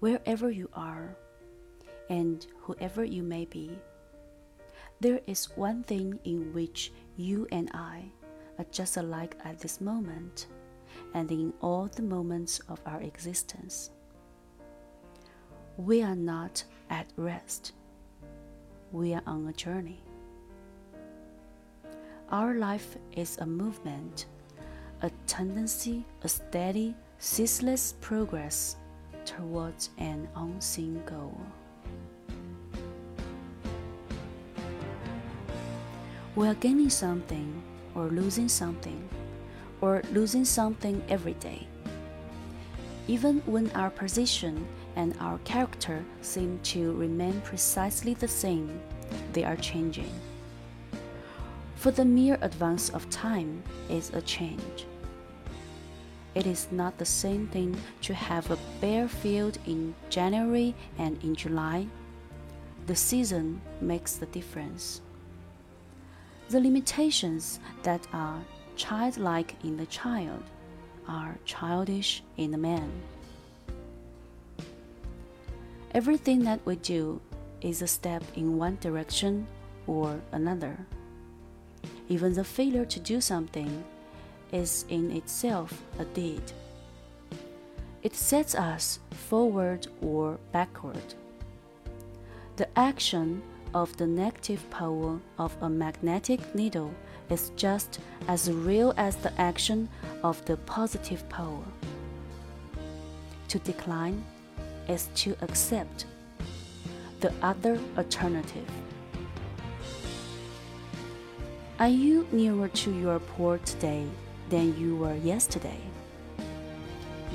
wherever you are, and whoever you may be. There is one thing in which you and I are just alike at this moment and in all the moments of our existence. We are not at rest, we are on a journey. Our life is a movement, a tendency, a steady, ceaseless progress towards an unseen goal. We are gaining something or losing something, or losing something every day. Even when our position and our character seem to remain precisely the same, they are changing. For the mere advance of time is a change. It is not the same thing to have a bare field in January and in July. The season makes the difference. The limitations that are childlike in the child are childish in the man. Everything that we do is a step in one direction or another. Even the failure to do something is in itself a deed. It sets us forward or backward. The action of the negative pole of a magnetic needle is just as real as the action of the positive pole. To decline is to accept the other alternative. Are you nearer to your port today than you were yesterday?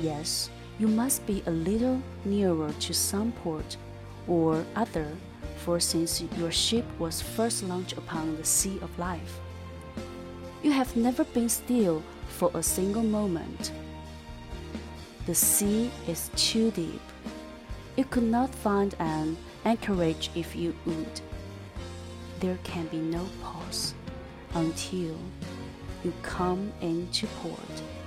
Yes, you must be a little nearer to some port or other for since your ship was first launched upon the sea of life, you have never been still for a single moment. The sea is too deep. You could not find an anchorage if you would. There can be no pause until you come into port.